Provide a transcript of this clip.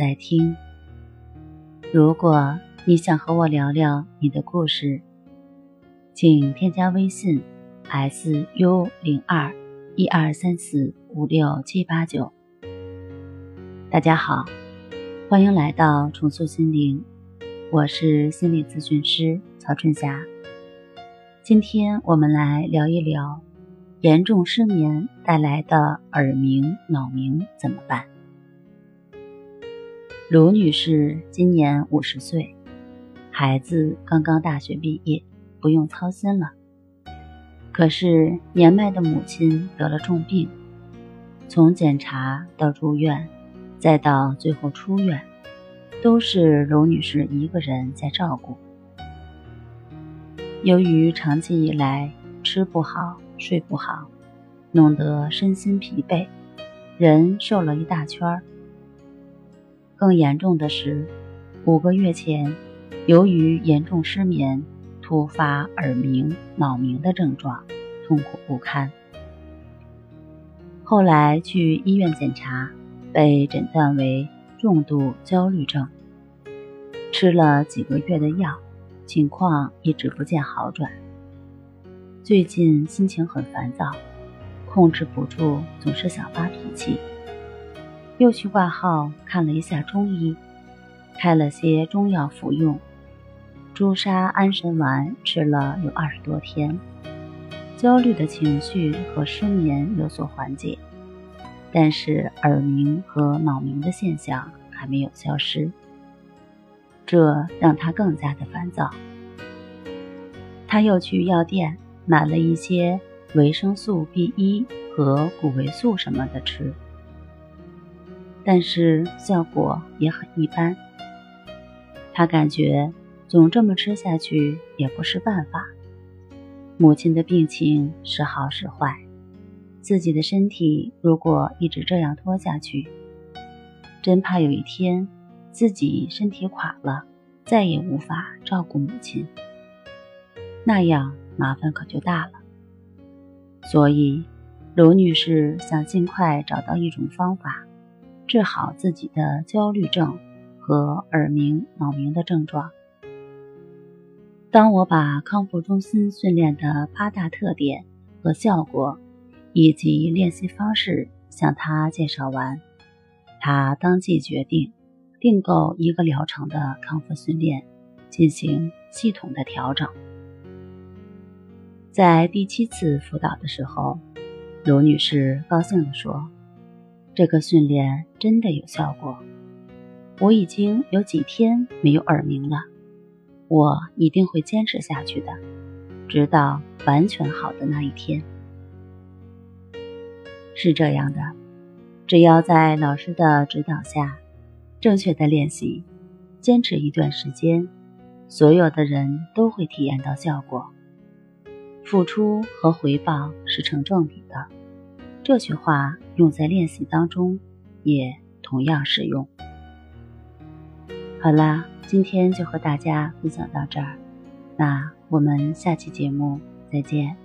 在听。如果你想和我聊聊你的故事，请添加微信 s u 零二一二三四五六七八九。大家好，欢迎来到重塑心灵，我是心理咨询师曹春霞。今天我们来聊一聊严重失眠带来的耳鸣、脑鸣怎么办。卢女士今年五十岁，孩子刚刚大学毕业，不用操心了。可是年迈的母亲得了重病，从检查到住院，再到最后出院，都是卢女士一个人在照顾。由于长期以来吃不好、睡不好，弄得身心疲惫，人瘦了一大圈儿。更严重的是，五个月前，由于严重失眠，突发耳鸣、脑鸣的症状，痛苦不堪。后来去医院检查，被诊断为重度焦虑症。吃了几个月的药，情况一直不见好转。最近心情很烦躁，控制不住，总是想发脾气。又去挂号看了一下中医，开了些中药服用，朱砂安神丸吃了有二十多天，焦虑的情绪和失眠有所缓解，但是耳鸣和脑鸣的现象还没有消失，这让他更加的烦躁。他又去药店买了一些维生素 B 一和谷维素什么的吃。但是效果也很一般。他感觉总这么吃下去也不是办法。母亲的病情时好时坏，自己的身体如果一直这样拖下去，真怕有一天自己身体垮了，再也无法照顾母亲，那样麻烦可就大了。所以，卢女士想尽快找到一种方法。治好自己的焦虑症和耳鸣、脑鸣的症状。当我把康复中心训练的八大特点和效果，以及练习方式向他介绍完，他当即决定订购一个疗程的康复训练，进行系统的调整。在第七次辅导的时候，卢女士高兴地说。这个训练真的有效果，我已经有几天没有耳鸣了。我一定会坚持下去的，直到完全好的那一天。是这样的，只要在老师的指导下，正确的练习，坚持一段时间，所有的人都会体验到效果。付出和回报是成正比的。这句话用在练习当中也同样适用。好啦，今天就和大家分享到这儿，那我们下期节目再见。